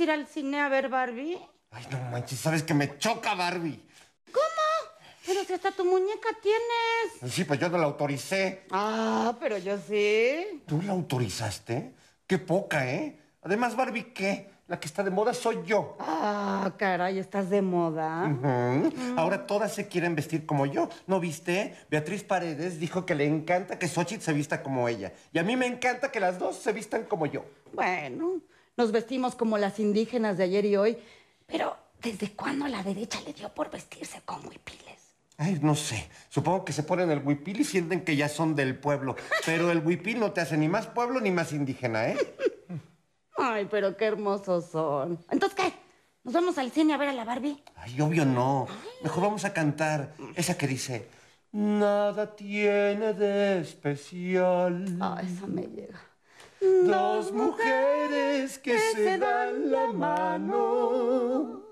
ir al cine a ver Barbie? Ay, no manches, sabes que me choca Barbie. Pero si hasta tu muñeca tienes. Sí, pues yo no la autoricé. Ah, pero yo sí. ¿Tú la autorizaste? Qué poca, ¿eh? Además, Barbie, ¿qué? La que está de moda soy yo. Ah, caray, estás de moda. Ujú. Ahora todas se quieren vestir como yo. ¿No viste? Beatriz Paredes dijo que le encanta que Xochitl se vista como ella. Y a mí me encanta que las dos se vistan como yo. Bueno, nos vestimos como las indígenas de ayer y hoy, pero ¿desde cuándo la derecha le dio por vestirse con huipiles? Ay, no sé. Supongo que se ponen el huipil y sienten que ya son del pueblo. Pero el huipil no te hace ni más pueblo ni más indígena, ¿eh? Ay, pero qué hermosos son. Entonces, ¿qué? ¿Nos vamos al cine a ver a la Barbie? Ay, obvio no. Mejor vamos a cantar esa que dice... Nada tiene de especial. Ah, esa me llega. Dos mujeres que se dan la mano.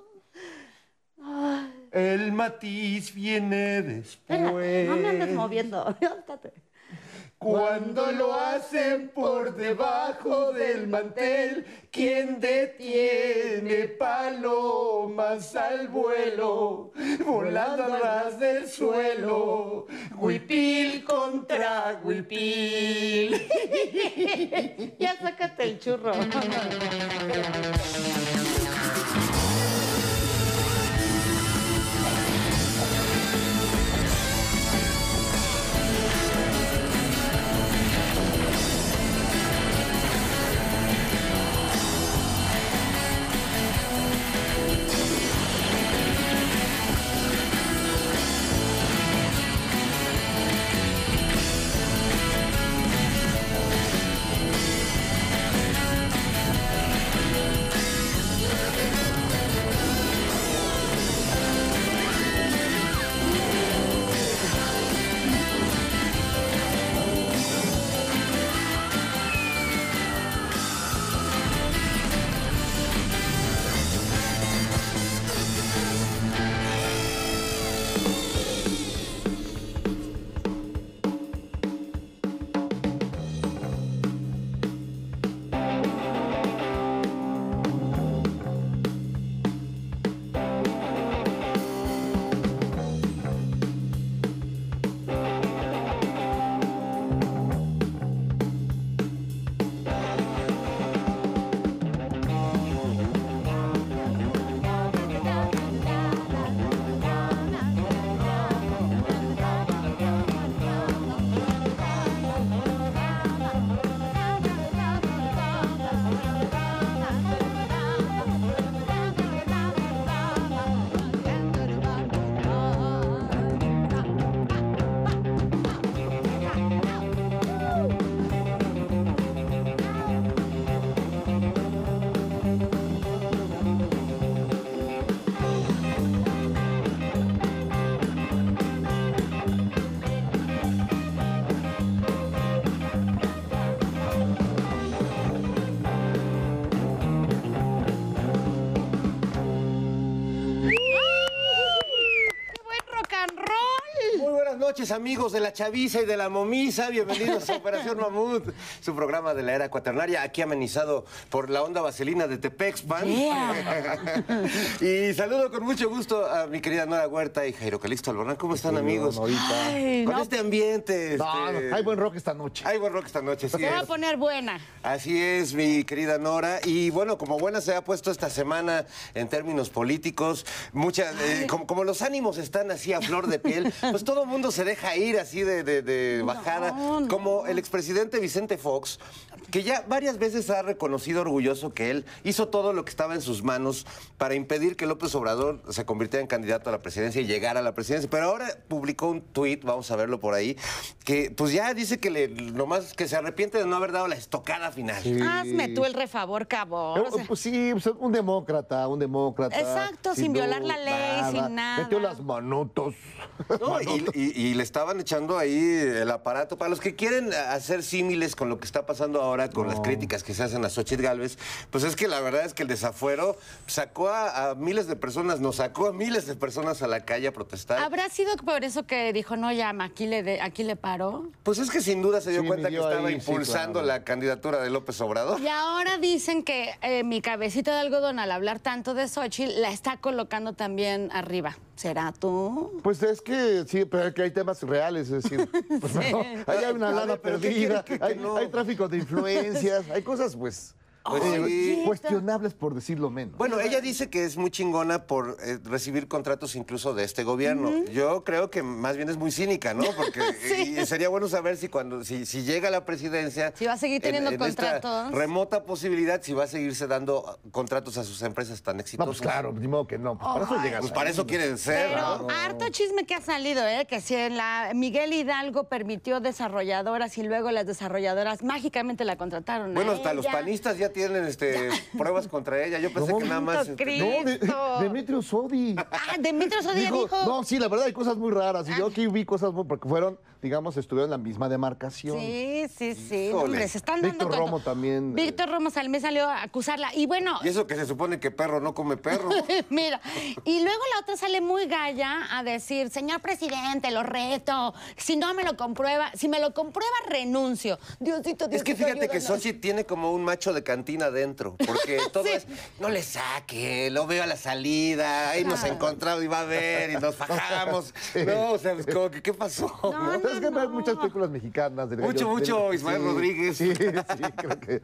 El matiz viene después. No me andes moviendo. Cuando lo hacen por debajo del mantel, ¿quién detiene palomas al vuelo? Volando a ras del suelo, huipil contra huipil. ya sácate el churro. noches, amigos de la Chaviza y de la Momisa. Bienvenidos a Operación Mamut, su programa de la era cuaternaria, aquí amenizado por la onda vaselina de Tepexpan. y saludo con mucho gusto a mi querida Nora Huerta y Jairo Calixto Alborán. ¿Cómo están, amigos? Ay, Con no, este ambiente. No, este, no, hay buen rock esta noche. Hay buen rock esta noche, sí se va a poner buena. Así es, mi querida Nora. Y bueno, como buena se ha puesto esta semana en términos políticos, muchas, eh, como, como los ánimos están así a flor de piel, pues todo el mundo se deja ir así de, de- de bajada. no. Como el expresidente Vicente Fox, que ya varias veces ha reconocido orgulloso que él hizo todo lo que estaba en sus manos para impedir que López Obrador se convirtiera en candidato a la presidencia y llegara a la presidencia. Pero ahora publicó un tuit, vamos a verlo por ahí, que pues ya dice que le, nomás que se arrepiente de no haber dado la estocada final. Hazme tú el refavor, cabrón. Eh, Pues sí, pues, un demócrata, un demócrata. Exacto, sin violar la ley, sin nada. Metió las manotos. No, y, y- y le estaban echando ahí el aparato. Para los que quieren hacer símiles con lo que está pasando ahora, con las críticas que se hacen a Xochitl Galvez, pues es que la verdad es que el desafuero sacó a, a miles de personas, nos sacó a miles de personas a la calle a protestar. ¿Habrá sido por eso que dijo, no, ya, aquí le, de- aquí le paró? Pues es que sin duda se dio Sí, cuenta que estaba ahí, sí, impulsando claro. la candidatura de López Obrador. Y ahora dicen que eh, mi cabecita de algodón, al hablar tanto de Xochitl, la está colocando también arriba. ¿Será tú? Pues es que sí, pero es que hay temas reales, es decir, pues, no, ahí hay una lana ver, ¿pero qué perdida, quiere que- que hay, no? hay tráfico de influencias, hay cosas pues, Pues sí. cuestionables por decirlo menos. Bueno, ella dice que es muy chingona por eh, recibir contratos incluso de este gobierno. Yo creo que más bien es muy cínica, ¿no? Porque y sería bueno saber si cuando si, si llega a la presidencia Si va a seguir teniendo esta contratos. remota posibilidad si va a seguirse dando contratos a sus empresas tan no, exitosas. pues claro, ni modo que no, pues para eso. Pues ahí. para eso quieren ser. Pero ¿no? harto chisme que ha salido, ¿eh? Que si en la Miguel Hidalgo permitió desarrolladoras y luego las desarrolladoras mágicamente la contrataron. a Bueno, hasta los panistas ya tienen este, pruebas contra ella. Yo pensé No, que nada más. Este, No, de, Cristo. Demetrio Sodi. Ah, Demetrio Sodía Dijo- dijo. No, sí, la verdad hay cosas muy raras. Y yo aquí vi cosas muy. Porque fueron, digamos, estuvieron en la misma demarcación. Sí, sí, sí. Híjole. Hombre, se están dando Víctor con Romo todo. también, eh. Víctor Romo Salmé salió a acusarla. Y bueno, Y eso que se supone que perro no come perro. Mira, y luego la otra sale muy galla a decir, señor presidente, lo reto, si no me lo comprueba, si me lo comprueba, renuncio. Diosito, Diosito, Es que fíjate que ayúdanos. Xochitl tiene como un macho de cantina dentro, porque todo es, no le saque, lo veo a la salida, ahí nos encontrado y va a ver y nos fajamos. No, o sea, como que, ¿qué pasó? No, es que no, hay no. muchas películas mexicanas. del Mucho, gallo- mucho del- Ismael Rodríguez. Sí, sí, creo que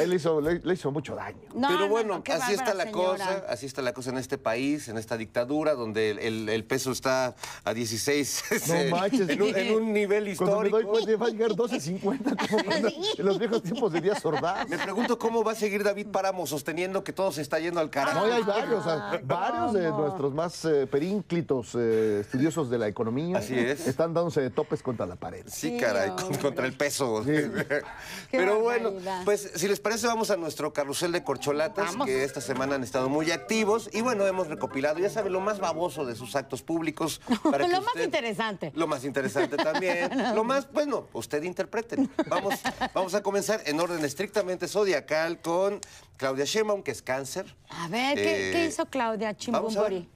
él hizo, le, le hizo mucho daño. No, Pero no, bueno, no, así está la señora. cosa, así está la cosa en este país, en esta dictadura, donde el, el- el peso está a 16, este, manches. en, un, en un nivel Cuando me histórico. doy cuenta va a llegar 12.50 como cuando- en los viejos tiempos de Díaz Ordaz. Me pregunto cómo va a seguir David Páramo sosteniendo que todo se está yendo al carajo. No, hay varios, varios de nuestros más eh, perínclitos eh, estudiosos de la economía Así es. están dándose de topes contra la pared. Sí, Sí, caray, hombre. contra el peso. Sí. Pero bueno, pues si les parece, vamos a nuestro carrusel de corcholatas, Vamos. que esta semana han estado muy activos. Y bueno, hemos recopilado, ya saben, lo más baboso de sus actos públicos. para que Lo más interesante. Lo más interesante también. lo más, bueno, usted interpreten. Vamos, vamos a comenzar en orden estrictamente zodiacal con Claudia Sheinbaum, que es cáncer. A ver, ¿qué, Eh, qué hizo Claudia. Chimbumbori?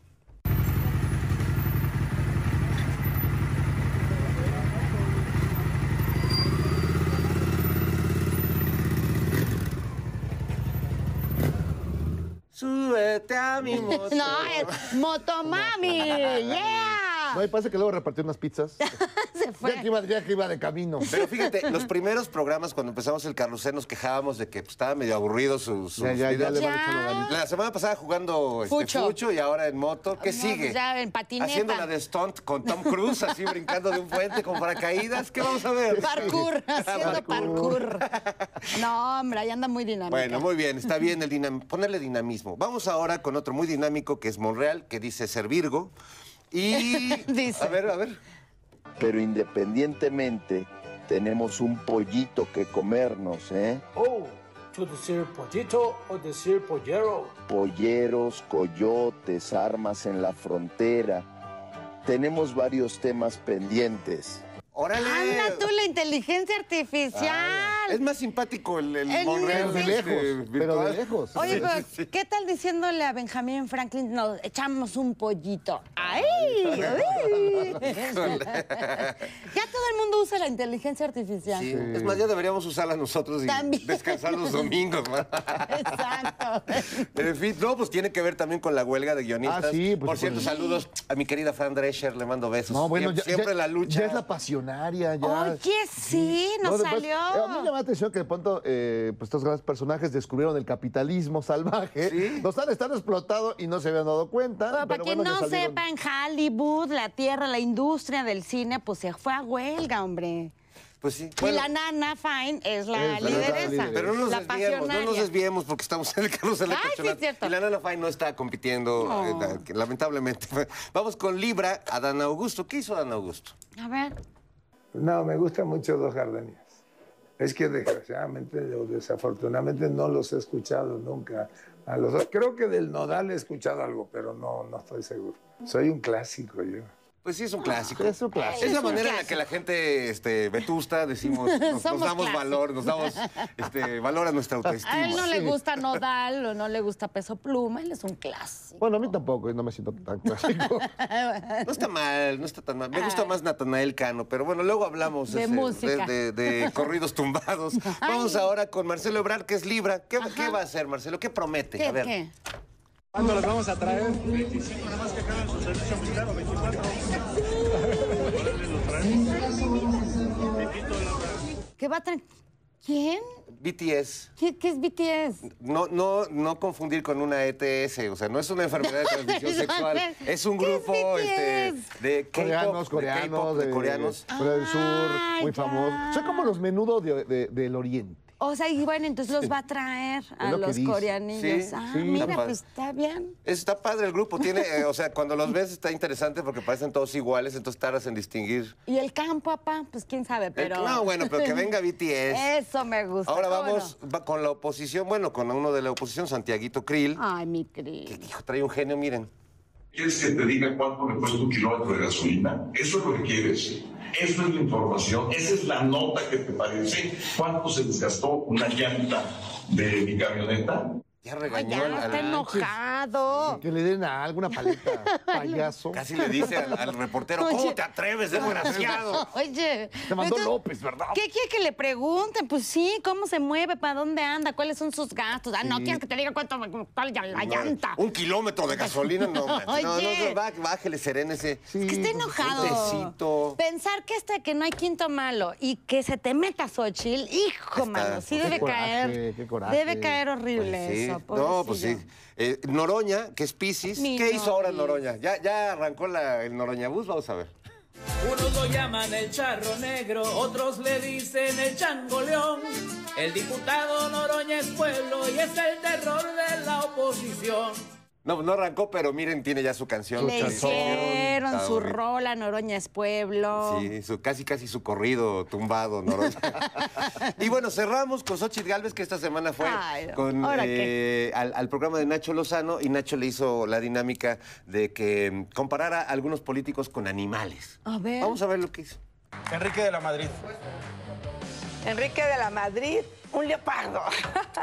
Súbete a mi moto. No, es Motomami. ¡Yeah! No, y parece que luego repartió unas pizzas. Se fue. Ya que, iba, ya que iba de camino. Pero fíjate, los primeros programas, cuando empezamos el carrusel, nos quejábamos de que pues, estaba medio aburrido sus, sus Ya, ya, ya le. La semana pasada jugando este, Fucho. fucho. y ahora en moto. ¿Qué No, sigue? pues ya en patineta. Haciendo la de stunt con Tom Cruise, así brincando de un puente con paracaídas. ¿Qué vamos a ver? Parkour, haciendo parkour. No, hombre, ahí anda muy dinámica. Bueno, muy bien, está bien el dinam- ponerle dinamismo. Vamos ahora con otro muy dinámico que es Monreal, que dice ser Virgo. Y. Dice. A ver, a ver. pero independientemente tenemos un pollito que comernos, ¿eh? Oh, to decir pollito o decir pollero. Polleros, coyotes, armas en la frontera. Tenemos varios temas pendientes. ¡Órale! Anda tú, la inteligencia artificial. Es más simpático el, el El Monreal. de este, lejos, pero de lejos. Oye, pero sí, sí. ¿qué tal diciéndole a Benjamín Franklin, nos echamos un pollito? ¡Ay! ay! ya todo el mundo usa la inteligencia artificial. Sí, Es más, ya deberíamos usarla nosotros y También. descansar los domingos. ¿no? Exacto. en fin, no, pues tiene que ver también con la huelga de guionistas. Ah, sí, pues, Por cierto, pues. saludos a mi querida Fran Drescher, le mando besos. No, bueno, siempre, ya, siempre ya- la lucha. Ya es la pasionaria, ya. Oye, sí, nos No, después, salió. eh, a mí la atención que de pronto eh, pues, estos grandes personajes descubrieron el capitalismo salvaje. Sí. Los han estado explotado y no se habían dado cuenta. Pero para quien bueno, no salieron. sepa, en Hollywood, la tierra, la industria del cine, pues se fue a huelga, hombre. Pues sí. y Bueno, la nana Fine es la Es la lideresa. líder. pero no nos la desviemos, no nos desviemos porque estamos en el carrusel de Ay, sí, cierto. Y la Nana Fine no está compitiendo, No. eh, la- lamentablemente. Vamos con Libra, Adán Augusto. ¿Qué hizo Adán Augusto? A ver. No, me gustan mucho dos jardines. Es que desgraciadamente o desafortunadamente no los he escuchado nunca. A los. Creo que del nodal he escuchado algo, pero no, no estoy seguro. Soy un clásico yo. Pues sí, es un clásico. Es un clásico. Es la manera en la que la gente este, vetusta decimos, nos, damos clásicos. valor, nos damos este, valor a nuestra autoestima. A él no le gusta Nodal o no le gusta Peso Pluma, él es un clásico. Bueno, a mí tampoco, no me siento tan clásico. No está mal, no está tan mal. Me gusta más Natanael Cano, pero bueno, luego hablamos De ese, música. de, de- de corridos tumbados. Vamos Ay. ahora con Marcelo Ebrard, que es Libra. ¿Qué, qué va a hacer, Marcelo? ¿Qué promete? ¿Qué, a ver. qué? ¿Cuándo las vamos a traer? ¿Qué va a traer? ¿Quién? BTS. ¿Qué, qué es BTS? No, no, no confundir con una ETS, o sea, no es una enfermedad de transmisión sexual. Es un ¿Qué es grupo este, de coreanos, de coreanos, K-pop, de, coreanos. Corea del Sur, Ah, muy ya. famosos. Son como los menudos de- de- del Oriente. O sea, y bueno, entonces los va a traer a lo que los dice. coreanillos. Sí, ah, sí, mira, está pues está bien. Está padre el grupo, tiene, eh, o sea, cuando los ves está interesante porque parecen todos iguales, entonces tardas en distinguir. ¿Y el campo, papá? Pues quién sabe, Eh, pero... No, bueno, pero que venga BTS. Eso me gusta. Ahora ¿cómo vamos va con la oposición, bueno, con uno de la oposición, Santiaguito Krill. Ay, mi que Cris. hijo, trae un genio, miren. ¿Quieres que te diga cuánto me cuesta un kilómetro de gasolina? ¿Eso es lo que quieres? Eso es la información, esa es la nota que te parece. ¿Cuánto se desgastó una llanta de mi camioneta? Ya Ay, regañó ya al- está al- enojado. Que le den a alguna paleta, payaso. Casi le dice al, al reportero, Oye. ¿cómo te atreves, desgraciado? Oye. Te mandó entonces, López, ¿verdad? ¿Qué quiere que le pregunten? Pues sí, ¿cómo se mueve? ¿Para dónde anda? ¿Cuáles son sus gastos? Ah, no quieres que te diga cuánto ya la llanta. Un kilómetro de gasolina, no, no, no, Oye. no, bá- bájele, serénese. Es que está enojado. tecito. Pensar que este que no hay quinto malo y que se te meta Xochitl, hijo, Está- mano, sí qué debe coraje, caer. qué coraje. Debe caer horrible Pues sí. No, pues sí. Eh, Noroña, que es Piscis. Mi ¿Qué hizo ahora Noroña. Noroña? ¿Ya, ya arrancó la- el Noroña Bus? Vamos a ver. Unos lo llaman el charro negro, otros le dicen el changoleón. El diputado Noroña es pueblo y es el terror de la oposición. No, no arrancó, pero miren, tiene ya su canción. Le hicieron su bonito. rola, Noroña es pueblo. Sí, su- casi casi su corrido tumbado, Noroña. y bueno, cerramos con Xochitl Galvez, que esta semana fue Ay, con, ¿ahora eh, al, al programa de Nacho Lozano y Nacho le hizo la dinámica de que comparara a algunos políticos con animales. A ver. Vamos a ver lo que hizo. Enrique de la Madrid. Enrique de la Madrid, un leopardo.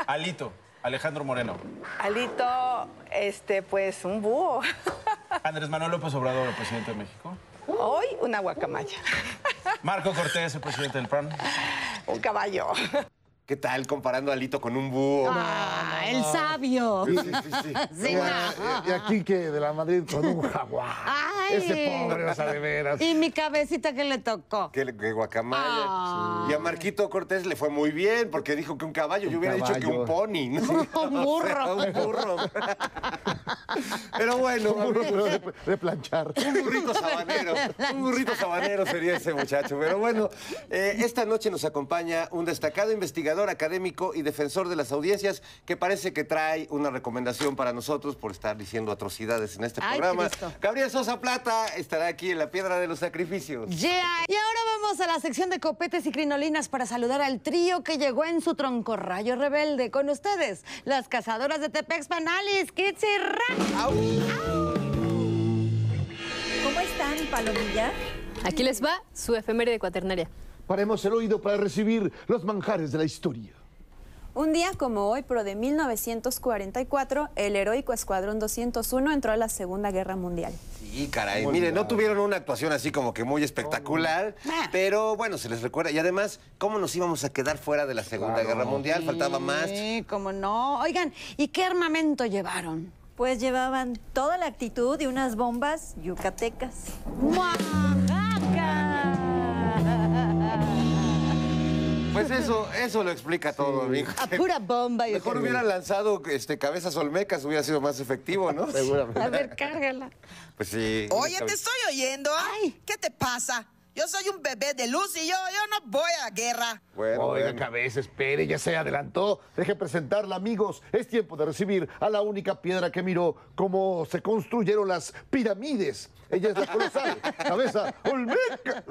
Alito. Alejandro Moreno. Alito, este, pues un búho. Andrés Manuel López Obrador, el presidente de México. Hoy una guacamaya. Marco Cortés, el presidente del PRAN. Un caballo. ¿Qué tal comparando a Alito con un búho? Ah, el sabio. Sí, sí, sí, sí. Sí, no. Y aquí que de la Madrid con un jaguar. Ay. Ese pobre, o sea, de veras. Y mi cabecita que le tocó. Que, que guacamaya. Ah. Y a Marquito Cortés le fue muy bien porque dijo que un caballo. Yo hubiera dicho que un pony, ¿no? Un burro. O sea, un burro. Pero bueno, Un burro, pero de, de planchar. Un burrito sabanero. Un burrito sabanero sería ese muchacho. Pero bueno, eh, esta noche nos acompaña un destacado investigador académico y defensor de las audiencias que parece que trae una recomendación para nosotros por estar diciendo atrocidades en este Ay, programa. Cristo. Gabriel Sosa Plata estará aquí en la Piedra de los Sacrificios. Yeah. Y ahora vamos a la sección de copetes y crinolinas para saludar al trío que llegó en su troncorrayo rebelde. Con ustedes, las cazadoras de Tepex Panalis, Ra. ¿Cómo están, Palomilla? Aquí les va su efeméride cuaternaria. Paremos el oído para recibir los manjares de la historia. Un día como hoy, pero de 1944, el heroico Escuadrón 201 entró a la Segunda Guerra Mundial. Sí, caray. Mire, no tuvieron una actuación así como que muy espectacular, pero bueno, se les recuerda. Y además, ¿cómo nos íbamos a quedar fuera de la Segunda Guerra Mundial? Faltaba más. Sí, cómo no. Oigan, ¿y qué armamento llevaron? Pues llevaban toda la actitud de unas bombas yucatecas. Pues eso, eso lo explica todo, amigo. A pura bomba. y- Mejor hubieran lanzado este, cabezas olmecas, hubiera sido más efectivo, ¿no? Seguramente. A ver, cárgala. Pues sí. Oye, te estoy oyendo. ¿ah? ¿Qué te pasa? Yo soy un bebé de luz y yo, yo no voy a guerra. Bueno, Oiga, bueno. cabeza, espere, ya se adelantó. Deje presentarla, amigos. Es tiempo de recibir a la única piedra que miró cómo se construyeron las pirámides. Ella es la colosal, cabeza olmeca.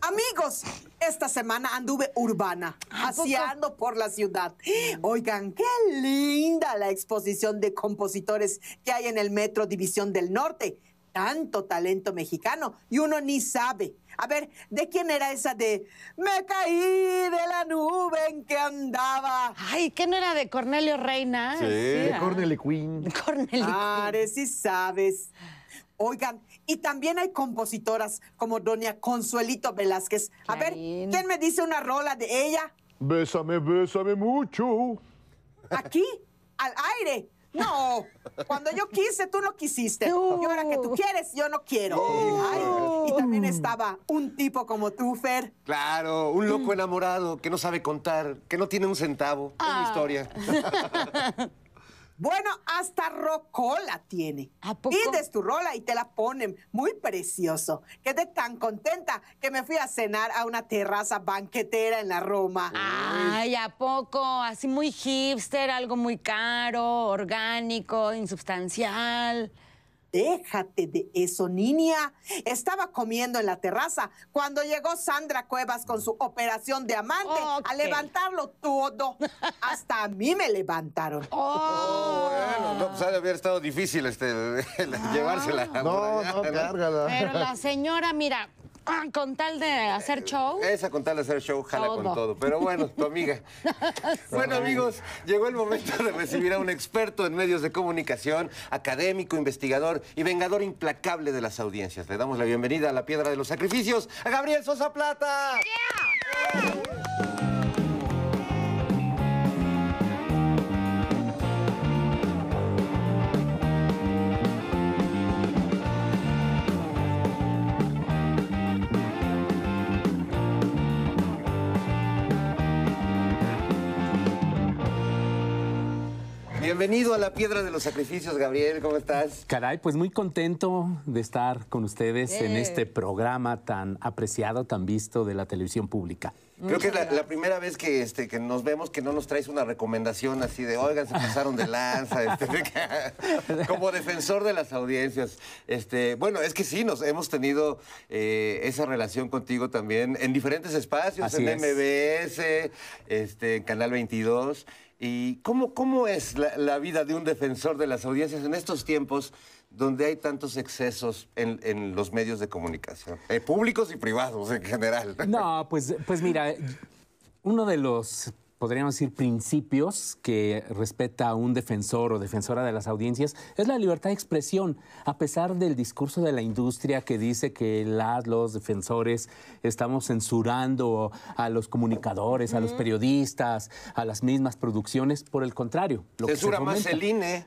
Amigos, esta semana anduve urbana, paseando por la ciudad. Oigan, qué linda la exposición de compositores que hay en el Metro División del Norte. Tanto talento mexicano y uno ni sabe. A ver, ¿de quién era esa de Me caí de la nube en que andaba? Ay, ¿qué no era de Cornelio Reina? de ah. Corneli Queen. Cornelio Are, sí sabes. Oigan, y también hay compositoras como doña Consuelito Velázquez. A ver. ¿quién me dice una rola de ella? Bésame, bésame mucho. ¿Aquí? ¿Al aire? No, cuando yo quise, tú no quisiste. Y ahora que tú quieres, yo no quiero. Ay, y también estaba un tipo como tú, Fer. Claro, un loco enamorado que no sabe contar, que no tiene un centavo. Es mi historia. Bueno, hasta rocola tiene. Pides tu rola y te la ponen. Muy precioso. Quedé tan contenta que me fui a cenar a una terraza banquetera en la Roma. Ay, ¿a poco? Así muy hipster, algo muy caro, orgánico, insubstancial. Déjate de eso, niña. Estaba comiendo en la terraza cuando llegó Sandra Cuevas con su operación diamante a levantarlo todo. Hasta a mí me levantaron. Bueno, no, pues ha de haber estado difícil este, llevársela. No, no, cárgala. Pero la señora, mira, ah, con tal de hacer show. Esa con tal de hacer show, jala con Todo. todo. Pero bueno, tu amiga. Bueno, amigos, llegó el momento de recibir a un experto en medios de comunicación, académico, investigador y vengador implacable de las audiencias. Le damos la bienvenida a la Piedra de los Sacrificios, a Gabriel Sosa Plata. Bienvenido a la Piedra de los Sacrificios, Gabriel. ¿Cómo estás? Caray, pues muy contento de estar con ustedes en Eh. este programa tan apreciado, tan visto de la televisión pública. Creo que es la, la primera vez que, este, que nos vemos que no nos traes una recomendación así de, oigan, se pasaron de lanza, este, de como defensor de las audiencias. Este, bueno, es que sí, nos hemos tenido eh, esa relación contigo también en diferentes espacios, Así en es. MBS, este, en Canal 22. ¿Y cómo, cómo es la, vida de un defensor de las audiencias en estos tiempos donde hay tantos excesos en, en los medios de comunicación, eh, públicos y privados en general? No, pues, pues mira, uno de los, podríamos decir, principios que respeta un defensor o defensora de las audiencias es la libertad de expresión, a pesar del discurso de la industria que dice que las, los defensores estamos censurando a los comunicadores, a los periodistas, a las mismas producciones. Por el contrario, lo que se Censura más fomenta- el INE.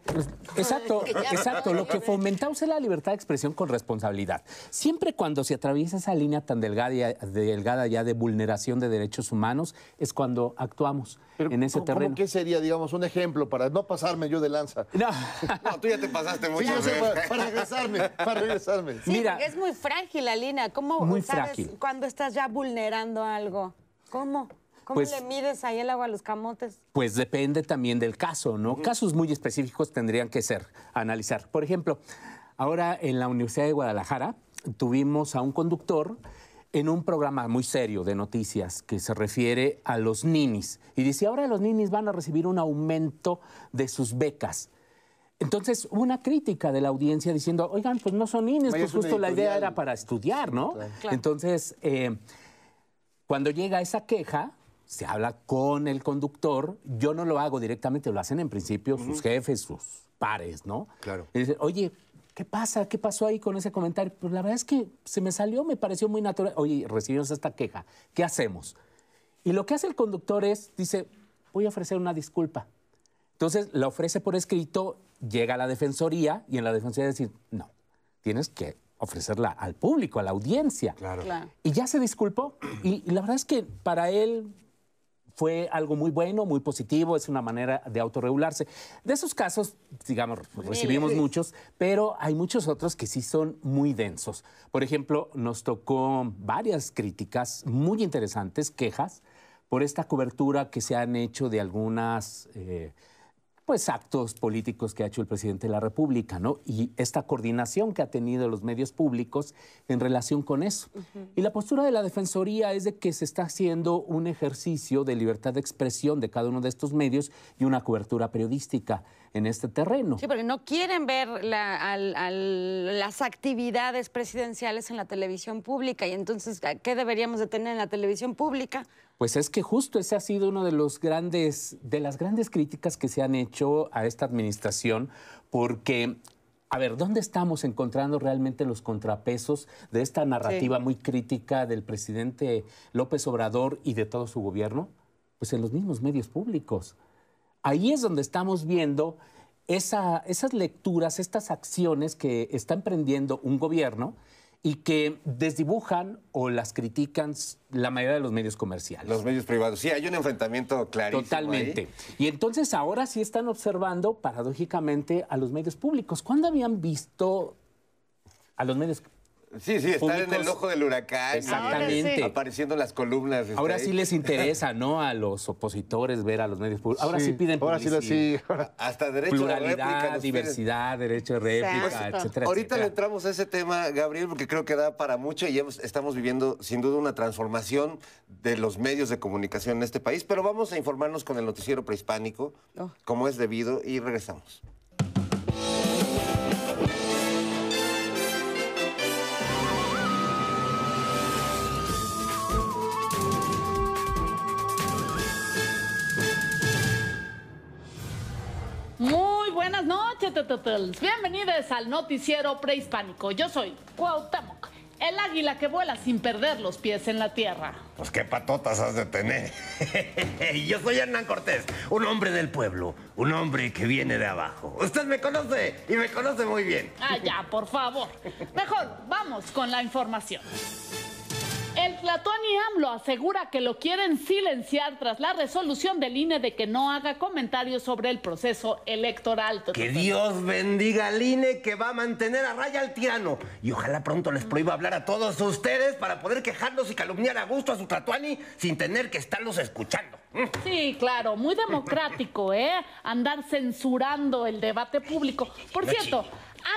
Exacto, Que ya- exacto. Lo que fomentamos es la libertad de expresión con responsabilidad. Siempre cuando se atraviesa esa línea tan delgada ya de vulneración de derechos humanos, es cuando actuamos en ese ¿Cómo- terreno. ¿Cómo qué sería, digamos, un ejemplo para no pasarme yo de lanza? No, No, tú ya te pasaste Sí, mucho. yo sé, para, para regresarme, para regresarme. Sí, Mira- porque es muy frágil la línea. ¿Cómo Muy sabes frágil. cuando estás ya vulnerando algo? ¿Cómo? ¿Cómo Pues- le mides ahí el agua a los camotes? Pues depende también del caso, ¿no? Casos muy específicos tendrían que ser, analizar. Por ejemplo, ahora en la Universidad de Guadalajara tuvimos a un conductor en un programa muy serio de noticias que se refiere a los ninis. Y dice, ahora los ninis van a recibir un aumento de sus becas. Entonces, hubo una crítica de la audiencia diciendo, oigan, pues no son ninis, pues justo la idea era para estudiar, ¿no? Claro. Entonces, eh, cuando llega esa queja, se habla con el conductor. Yo no lo hago directamente, lo hacen en principio sus jefes, sus pares, ¿no? Claro. Y dicen, oye, ¿qué pasa? ¿Qué pasó ahí con ese comentario? Pues la verdad es que se me salió, me pareció muy natural. Oye, recibimos esta queja. ¿Qué hacemos? Y lo que hace el conductor es, dice, voy a ofrecer una disculpa. Entonces la ofrece por escrito, llega a la defensoría y en la defensoría decir, no, tienes que ofrecerla al público, a la audiencia. Claro. Claro. Y ya se disculpó. Y, y la verdad es que para él fue algo muy bueno, muy positivo, es una manera de autorregularse. De esos casos, digamos, recibimos muchos, pero hay muchos otros que sí son muy densos. Por ejemplo, nos tocó varias críticas muy interesantes, quejas, por esta cobertura que se han hecho de algunas... eh, pues actos políticos que ha hecho el presidente de la República, ¿no? Y esta coordinación que ha tenido los medios públicos en relación con eso. Y la postura de la Defensoría es de que se está haciendo un ejercicio de libertad de expresión de cada uno de estos medios y una cobertura periodística en este terreno. Sí, porque no quieren ver la- al- al- las actividades presidenciales en la televisión pública. Y entonces, ¿qué deberíamos de tener en la televisión pública? Pues es que justo ese ha sido uno de los grandes, de las grandes críticas que se han hecho a esta administración, porque, a ver, ¿dónde estamos encontrando realmente los contrapesos de esta narrativa Sí. muy crítica del presidente López Obrador y de todo su gobierno? Pues en los mismos medios públicos. Ahí es donde estamos viendo esa- esas lecturas, estas acciones que está emprendiendo un gobierno y que desdibujan o las critican la mayoría de los medios comerciales. Los medios privados. Sí, hay un enfrentamiento clarísimo. Totalmente. ahí. Y entonces ahora sí están observando, paradójicamente, a los medios públicos. ¿Cuándo habían visto a los medios Sí, sí, están en el ojo del huracán. Exactamente. Apareciendo en las columnas. este, Ahora ahí. sí les interesa, ¿no? A los opositores ver a los medios públicos. Ahora sí, Sí, piden ahora sí, publicidad. sí. Hasta derecho de Pluralidad, réplica. nos piden. diversidad, derecho de réplica, Pues, etcétera, Ahorita etcétera. le entramos a ese tema, Gabriel, porque creo que da para mucho y estamos viviendo sin duda una transformación de los medios de comunicación en este país, pero vamos a informarnos con el noticiero prehispánico, como es debido, y regresamos. Buenas noches, tetetels. Bienvenidos al noticiero prehispánico. Yo soy Cuauhtémoc, el águila que vuela sin perder los pies en la tierra. Pues qué patotas has de tener. Yo soy Hernán Cortés, un hombre del pueblo, un hombre que viene de abajo. Usted me conoce y me conoce muy bien. Ah, ya, por favor. Mejor, vamos con la información. El Tlatuani AMLO asegura que lo quieren silenciar tras la resolución del INE de que no haga comentarios sobre el proceso electoral. Que Dios bendiga al INE que va a mantener a raya al tirano. Y ojalá pronto les prohíba hablar a todos ustedes para poder quejarnos y calumniar a gusto a su Tlatuani sin tener que estarlos escuchando. Sí, claro, muy democrático, ¿eh? Andar censurando el debate público. Por cierto,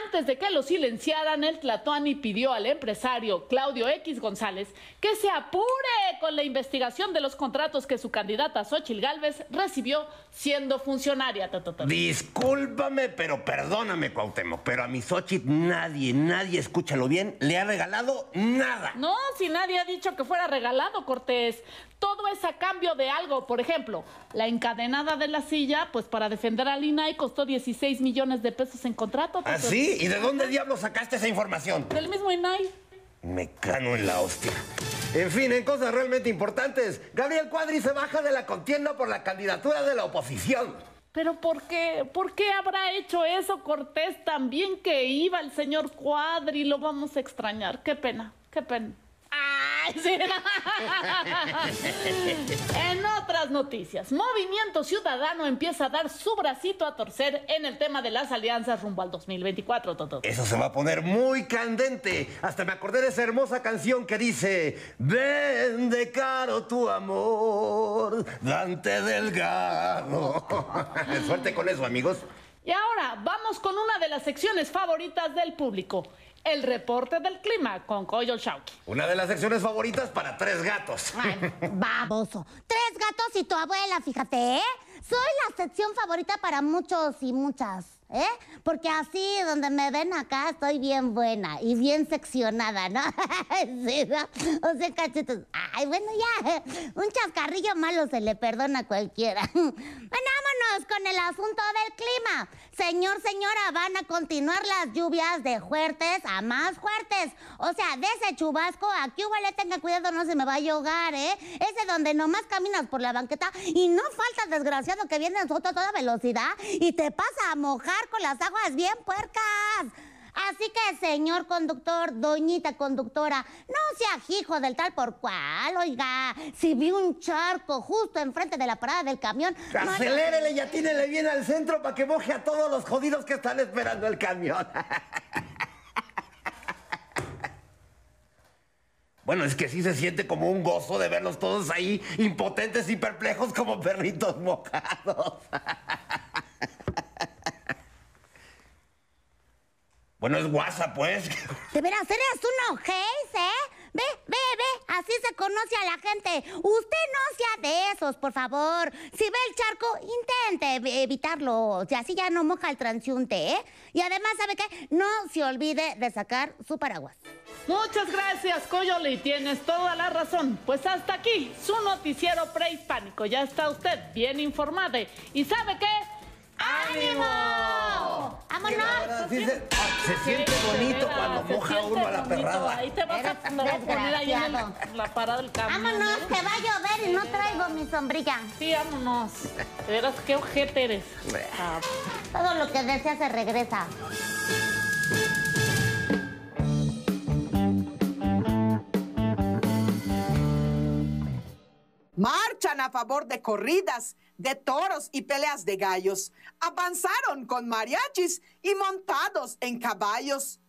antes de que lo silenciaran, el Tlatuani pidió al empresario Claudio X González que se apure con la investigación de los contratos que su candidata Xochil Gálvez recibió siendo funcionaria. Discúlpame, pero perdóname, Cuauhtémoc, pero a mi Xochitl nadie, nadie, escúchalo bien, le ha regalado nada. No, si nadie ha dicho que fuera regalado, Cortés. Todo es a cambio de algo. Por ejemplo, la encadenada de la silla, pues para defender al INAI costó 16 millones de pesos en contrato. ¿Ah, sí? ¿Y de dónde diablos sacaste esa información? Del mismo INAI. Me cano en la hostia. En fin, en cosas realmente importantes, Gabriel Cuadri se baja de la contienda por la candidatura de la oposición. Pero ¿por qué? ¿Por qué habrá hecho eso Cortés también que iba el señor Cuadri? Lo vamos a extrañar. Qué pena, qué pena. Ay, sí. en otras noticias, Movimiento Ciudadano empieza a dar su bracito a torcer en el tema de las alianzas rumbo al 2024. Toto. Eso se va a poner muy candente. Hasta me acordé de esa hermosa canción que dice: Vende caro tu amor, Dante Delgado. Suerte con eso, amigos. Y ahora vamos con una de las secciones favoritas del público, el reporte del clima con Coyo Shauki. Una de las secciones favoritas para tres gatos. Baboso. Tres gatos y tu abuela, fíjate, ¿eh? Soy la sección favorita para muchos y muchas, ¿eh? Porque así, donde me ven acá, estoy bien buena y bien seccionada, ¿no? sí, ¿no? O sea, cachetos. Ay, bueno, ya. Un chascarrillo malo se le perdona a cualquiera. bueno, con el asunto del clima. Señor, señora, van a continuar las lluvias de fuertes a más fuertes. O sea, de ese chubasco, aquí igual tenga cuidado, no se me vaya a ahogar, ¿eh? Ese donde nomás caminas por la banqueta y no falta desgraciado que viene en a toda velocidad y te pasa a mojar con las aguas bien puercas. Así que, señor conductor, doñita conductora, no sea hijo del tal por cual, oiga. Si vi un charco justo enfrente de la parada del camión. Acelérele y atínele bien al centro para que moje a todos los jodidos que están esperando el camión. Bueno, es que sí se siente como un gozo de verlos todos ahí, impotentes y perplejos como perritos mojados. Bueno, es WhatsApp, pues. De veras, eres un ojéis, ¿eh? Ve, ve, ve, así se conoce a la gente. Usted no sea de esos, por favor. Si ve el charco, intente ev- evitarlo. Y así ya no moja el transiunte, ¿eh? Y además, ¿sabe qué? No se olvide de sacar su paraguas. Muchas gracias, Coyoli. Tienes toda la razón. Pues hasta aquí, su noticiero prehispánico. Ya está usted bien informado. ¿Y sabe qué? ¡Ánimo! ¡Vámonos! Sí, se, se siente bonito cuando moja uno a la perrada. Ahí te vas a, me poner ahí en la parada del camión. Vámonos, ¿eh? que va a llover y no traigo mi sombrilla. Sí, vámonos. De veras, qué ojete eres. Ah, Todo lo que desea se regresa. Marchan a favor de corridas, de toros y peleas de gallos. Avanzaron con mariachis y montados en caballos.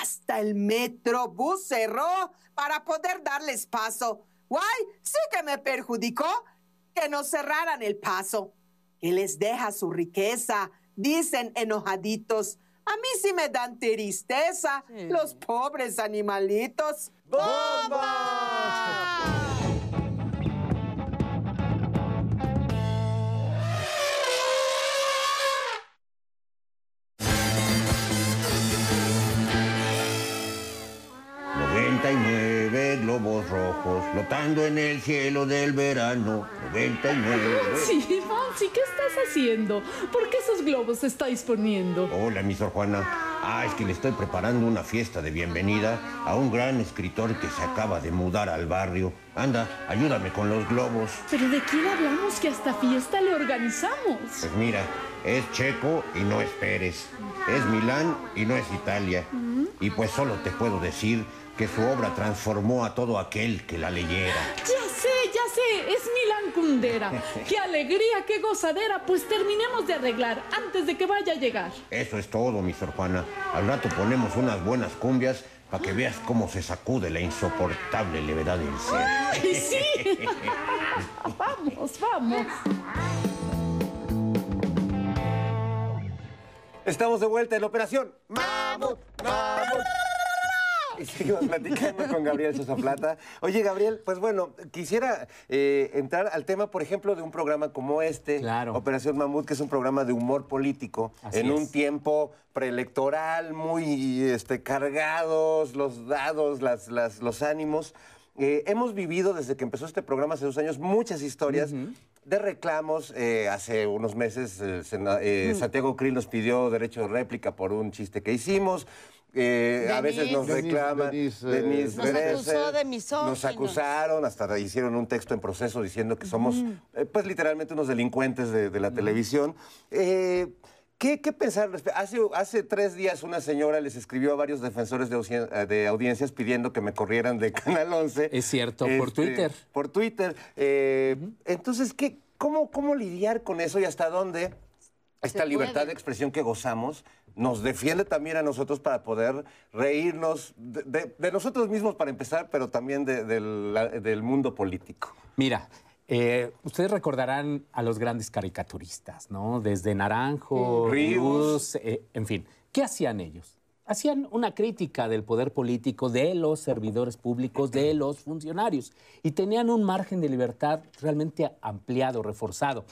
Hasta el metrobús cerró para poder darles paso. Guay, sí que me perjudicó que nos cerraran el paso. Que les deja su riqueza, dicen enojaditos. A mí sí me dan tristeza los pobres animalitos. Noventa globos rojos flotando en el cielo del verano. 99. Sí, Fonsi, ¿qué estás haciendo? ¿Por qué esos globos estáis poniendo? Hola, mi Sor Juana. Ah, es que le estoy preparando una fiesta de bienvenida a un gran escritor que se acaba de mudar al barrio. Anda, ayúdame con los globos. ¿Pero de quién hablamos que hasta fiesta le organizamos? Pues mira, es checo y no es Pérez. Es Milán y no es Italia. Y pues solo te puedo decir que su obra transformó a todo aquel que la leyera. Ya sé, ya sé, es Milán Kundera. ¡Qué alegría, qué gozadera! Pues terminemos de arreglar antes de que vaya a llegar. Eso es todo, mi Sor Juana. Al rato ponemos unas buenas cumbias para que veas cómo se sacude la insoportable levedad del cielo. ¡Ay, sí! vamos, vamos. Estamos de vuelta en la operación. ¡Mamut! ¡Mamut! Y seguimos platicando con Gabriel Sosa Plata. Oye, Gabriel, pues bueno, quisiera eh, entrar al tema, por ejemplo, de un programa como este, Operación Mamut, que es un programa de humor político, Así en un tiempo preelectoral, muy este, cargados los dados, las, las- los ánimos. Eh, hemos vivido desde que empezó este programa hace dos años muchas historias de reclamos. Eh, hace unos meses sena- eh. Santiago Krill nos pidió derecho de réplica por un chiste que hicimos. Eh, a veces nos reclaman. Denise, eh, Denise Nos acusó de misóginos. Nos acusaron, hasta hicieron un texto en proceso diciendo que somos, eh, pues literalmente unos delincuentes de, de la televisión. Eh, ¿Qué, qué pensar? Hace, hace tres días una señora les escribió a varios defensores de, audien- de audiencias pidiendo que me corrieran de Canal 11. Es cierto, por Este, Twitter. Por Twitter. Eh, Entonces, ¿qué, cómo, ¿cómo lidiar con eso y hasta dónde esta libertad puede. de expresión que gozamos nos defiende también a nosotros para poder reírnos de, de- de nosotros mismos para empezar, pero también de- del, la- del mundo político? Mira, eh, ustedes recordarán a los grandes caricaturistas, ¿no? Desde Naranjo, Mm. Ríos. Ríos, eh, en fin. ¿Qué hacían ellos? Hacían una crítica del poder político, de los servidores públicos, de los funcionarios, y tenían un margen de libertad realmente ampliado, reforzado.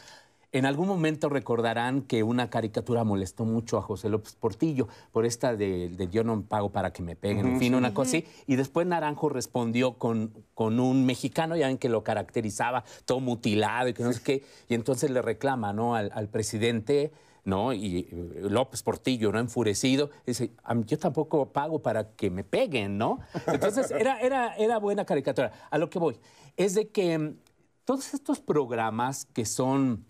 En algún momento recordarán que una caricatura molestó mucho a José López Portillo por esta de, de yo no pago para que me peguen, en Ujú, fin, sí. una cosa así. Y después Naranjo respondió con, con un mexicano, ya ven que lo caracterizaba todo mutilado y que no sé qué. Y entonces le reclama, ¿no? Al, al presidente, ¿no? Y López Portillo, ¿no? Enfurecido, dice, "A mí- yo tampoco pago para que me peguen, ¿no? Entonces era, era, era buena caricatura. A lo que voy, es de que mm, todos estos programas que son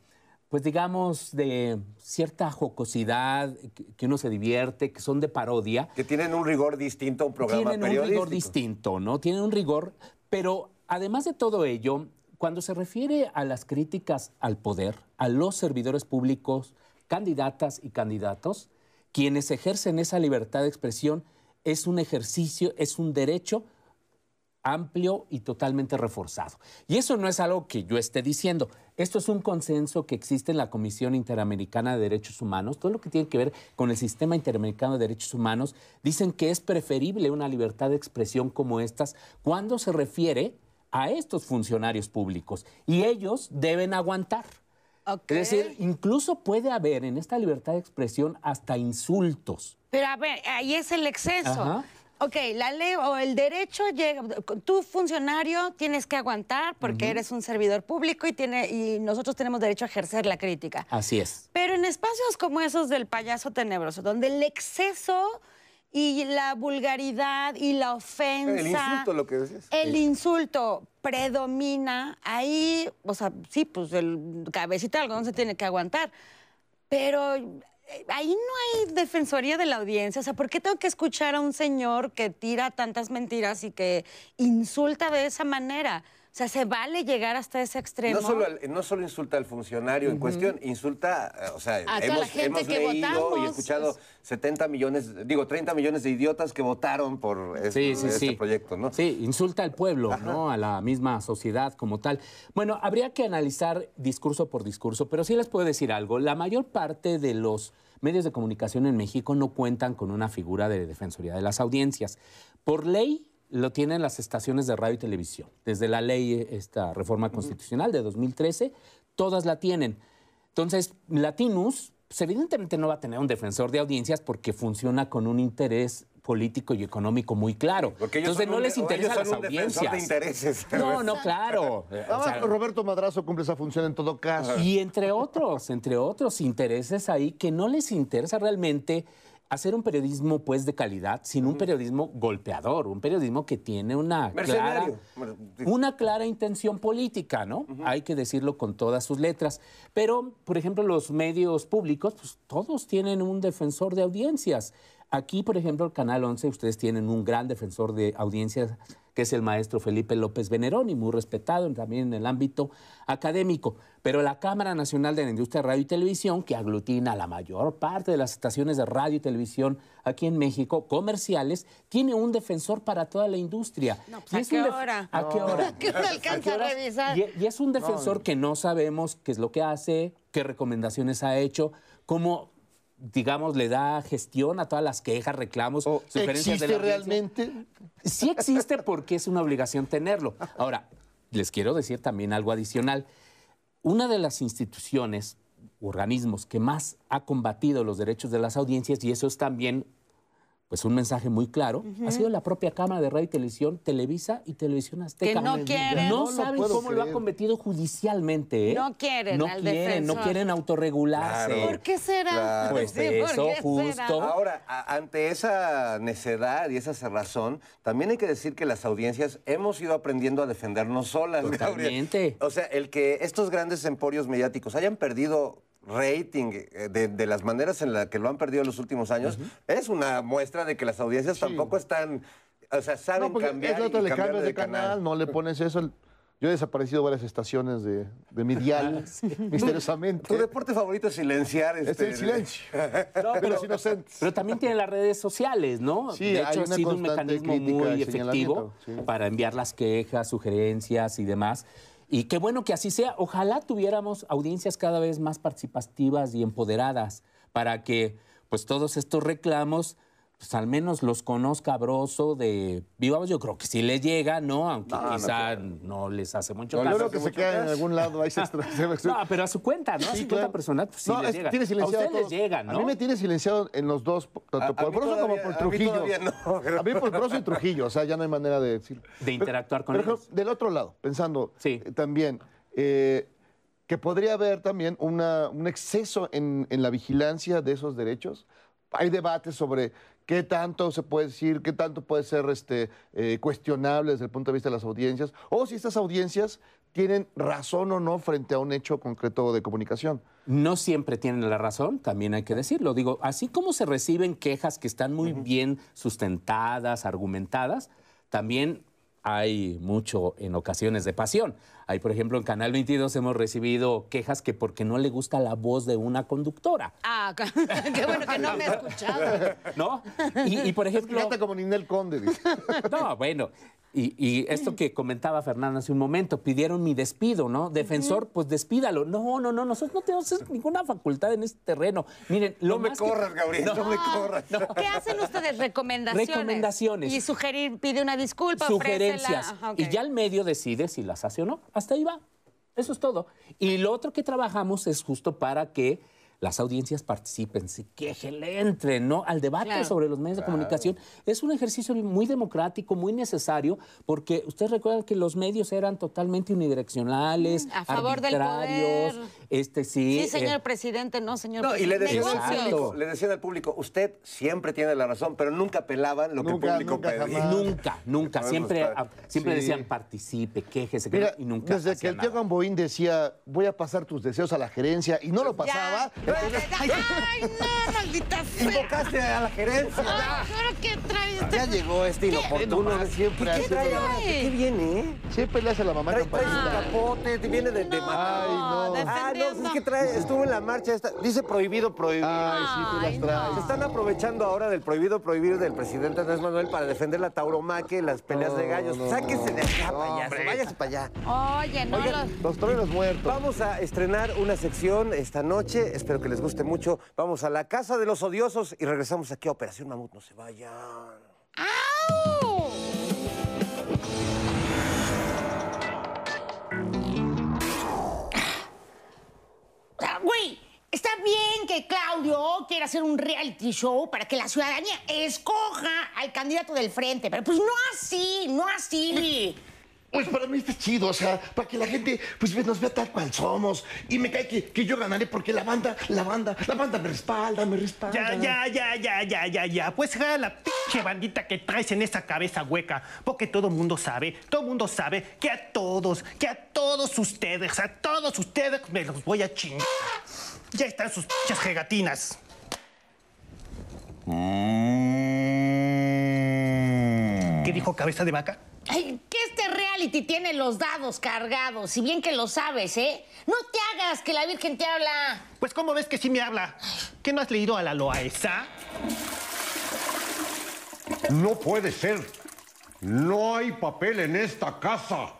pues digamos, de cierta jocosidad, que- uno se divierte, que son de parodia. Que tienen un rigor distinto a un programa Tienen un periodístico. rigor distinto, ¿no? Tienen un rigor, pero además de todo ello, cuando se refiere a las críticas al poder, a los servidores públicos, candidatas y candidatos, quienes ejercen esa libertad de expresión, es un ejercicio, es un derecho amplio y totalmente reforzado. Y eso no es algo que yo esté diciendo. Esto es un consenso que existe en la Comisión Interamericana de Derechos Humanos. Todo lo que tiene que ver con el sistema interamericano de derechos humanos dicen que es preferible una libertad de expresión como estas cuando se refiere a estos funcionarios públicos. Y ellos deben aguantar. Es decir, incluso puede haber en esta libertad de expresión hasta insultos. Pero a ver, ahí es el exceso. Ajá. Ok, la ley o el derecho llega. Tú, funcionario, tienes que aguantar porque eres un servidor público y, tiene, y nosotros tenemos derecho a ejercer la crítica. Así es. Pero en espacios como esos del payaso tenebroso, donde el exceso y la vulgaridad y la ofensa. El insulto, lo que decías. El insulto predomina, ahí, o sea, sí, pues el cabecita de algodón se tiene que aguantar. Pero ahí no hay defensoría de la audiencia. O sea, ¿por qué tengo que escuchar a un señor que tira tantas mentiras y que insulta de esa manera? O sea, ¿se vale llegar hasta ese extremo? No solo, al- no solo insulta al funcionario en cuestión, insulta, eh, o sea, A toda la hemos, gente hemos que leído y escuchado 70 millones, digo, 30 millones de idiotas que votaron por este, Sí, sí, este sí. proyecto, ¿no? Sí, insulta al pueblo, ¿no? A la misma sociedad como tal. Bueno, habría que analizar discurso por discurso, pero sí les puedo decir algo. La mayor parte de los medios de comunicación en México no cuentan con una figura de defensoría de las audiencias. Por ley lo tienen las estaciones de radio y televisión. Desde la ley, esta reforma constitucional de 2013, todas la tienen. Entonces, Latinus, pues, evidentemente no va a tener un defensor de audiencias porque funciona con un interés político y económico muy claro. Porque ellos Entonces no un- les interesa las audiencias. de intereses. No, no, claro. Eh, o sea, Roberto Madrazo cumple esa función en todo caso. y entre otros, entre otros intereses ahí que no les interesa realmente hacer un periodismo pues de calidad, sino un periodismo golpeador, un periodismo que tiene una clara, una clara intención política, ¿no? Hay que decirlo con todas sus letras. Pero, por ejemplo, los medios públicos, pues todos tienen un defensor de audiencias. Aquí, por ejemplo, el Canal 11, ustedes tienen un gran defensor de audiencias, que es el maestro Felipe López Veneroni, muy respetado también en el ámbito académico. Pero la Cámara Nacional de la Industria de Radio y Televisión, que aglutina la mayor parte de las estaciones de radio y televisión aquí en México, comerciales, tiene un defensor para toda la industria. No, pues, Y ¿a es qué hora? ¿A qué hora? ¿A qué hora alcanza a revisar? Y, y es un defensor que no sabemos qué es lo que hace, qué recomendaciones ha hecho, cómo, digamos, le da gestión a todas las quejas, reclamos, sugerencias de la ¿Existe realmente? Sí existe porque es una obligación tenerlo. Ahora, les quiero decir también algo adicional. Una de las instituciones, organismos que más ha combatido los derechos de las audiencias, y eso es también pues un mensaje muy claro, ha sido la propia Cámara de Radio y Televisión, Televisa y Televisión Azteca. Que no quieren. No No saben cómo lo ha creer. combatido judicialmente. ¿eh? No quieren No al quieren, no quieren autorregularse. Claro. ¿Por qué será? Claro. Pues Sí, ¿por eso, justo. será? Ahora, a- ante esa necedad y esa cerrazón, también hay que decir que las audiencias hemos ido aprendiendo a defendernos solas. Gabriel. Totalmente. O sea, el que estos grandes emporios mediáticos hayan perdido rating eh, de, de las maneras en las que lo han perdido en los últimos años es una muestra de que las audiencias tampoco están, o sea, saben No, porque cambiar es le cambias de canal, no le pones eso. Yo he desaparecido varias estaciones de, de mi dial, misteriosamente. Tu deporte favorito es silenciar. Es este, el silencio. No, de pero, los inocentes. pero también tiene las redes sociales, ¿no? Sí, de hecho, ha sido un mecanismo muy y efectivo sí. para enviar las quejas, sugerencias y demás. Y qué bueno que así sea. Ojalá tuviéramos audiencias cada vez más participativas y empoderadas para que pues todos estos reclamos pues al menos los conozca Broso de vivamos yo creo que sí les llega no aunque No, no quizá no, les hace mucho Yo caso creo que se queda en algún lado. Ahí se extra- se- no pero a su cuenta no a su cuenta claro. personal pues sí No, les es- llega tiene a ustedes les todo. llegan no A mí me tiene silenciado en los dos, tanto A- a por mí Broso como por a mí Trujillo. todavía no, pero- A mí por Broso y Trujillo, o sea, ya no hay manera de decir. de interactuar con Pero, ellos ejemplo, del otro lado, pensando Sí. eh, también eh, que podría haber también una- un exceso en, en la vigilancia de esos derechos. Hay debates sobre qué tanto se puede decir, qué tanto puede ser este, eh, cuestionable desde el punto de vista de las audiencias, o si estas audiencias tienen razón o no frente a un hecho concreto de comunicación. No siempre tienen la razón, también hay que decirlo. Digo, así como se reciben quejas que están muy bien sustentadas, argumentadas, también hay mucho en ocasiones de pasión. Hay, por ejemplo, en Canal 22 hemos recibido quejas que porque no le gusta la voz de una conductora, Ah, qué bueno que no me ha escuchado. ¿no? Y, y, por ejemplo... Fíjate como Ninel Conde, dice. No, bueno, Y, y esto que comentaba Fernanda hace un momento, pidieron mi despido, ¿no? Defensor, pues despídalo. No, no, no, nosotros no tenemos ninguna facultad en este terreno. Miren, lo No me más que- corras, Gabriel, no, me corras. ¿Qué hacen ustedes? Recomendaciones. Recomendaciones. Y sugerir, pide una disculpa, sugerencias. Ajá, ok. Y ya el medio decide si las hace o no. Hasta ahí va. Eso es todo. Y lo otro que trabajamos es justo para que las audiencias participen, se quejen, le entren ¿no? al debate Claro. sobre los medios de comunicación. Es un ejercicio muy democrático, muy necesario, porque ustedes recuerdan que los medios eran totalmente unidireccionales, Mm, a favor del poder. Este, sí, Sí, señor eh, presidente, no, señor No, y le presidente. decían, al Negocios. público, le decían al público, usted siempre tiene la razón, pero nunca pelaban lo que el público nunca, pedía. jamás. Nunca, nunca. Siempre, ah, siempre Sí. decían participe, quéjese, Mira, y nunca. desde que el tío Gamboín decía, voy a pasar tus deseos a la gerencia, y no lo pasaba. Ay, no, maldita sea. Invocaste a la gerencia. Ah, ¿Ahora qué traes? Ya llegó este inoportuno de siempre. ¿Qué ¿Qué trae ahora? ¿Qué viene? eh? Siempre le hace a la mamá Trae, trae campanita. capote, te viene de, de matar. Ay, no. Ah, no, es que trae, estuvo en la marcha esta. Dice prohibido, prohibido. Ay, sí, tú las traes. Se están aprovechando ahora del prohibido prohibir del presidente Andrés Manuel para defender la tauromaquia y las peleas de gallos. Sáquese de acá, payaso. Váyase para allá. Oye, no los- Los toreros muertos. Vamos a estrenar una sección esta noche. Espero que les guste mucho. Vamos a la Casa de los Odiosos y regresamos aquí a Operación Mamut. No se vayan. ¡Au! Sea, güey, está bien que Claudio quiera hacer un reality show para que la ciudadanía escoja al candidato del frente, pero pues no así, no así. Pues para mí está chido, o sea, para que la gente pues nos vea tal cual somos. Y me cae que, que yo ganaré porque la banda, la banda, la banda me respalda, me respalda. Ya, ya, ya, ya, ya, ya, ya. Pues jala la pinche bandita que traes en esa cabeza hueca. Porque todo mundo sabe, todo mundo sabe que a todos, que a todos ustedes, a todos ustedes me los voy a chingar. Ya están sus pinches gegatinas. ¿Qué dijo cabeza de vaca? Ay, que este reality tiene los dados cargados, si bien que lo sabes, ¿eh? No te hagas que la Virgen te habla. Pues cómo ves que sí me habla. ¿Qué no has leído a la Loaesa? No puede ser. No hay papel en esta casa.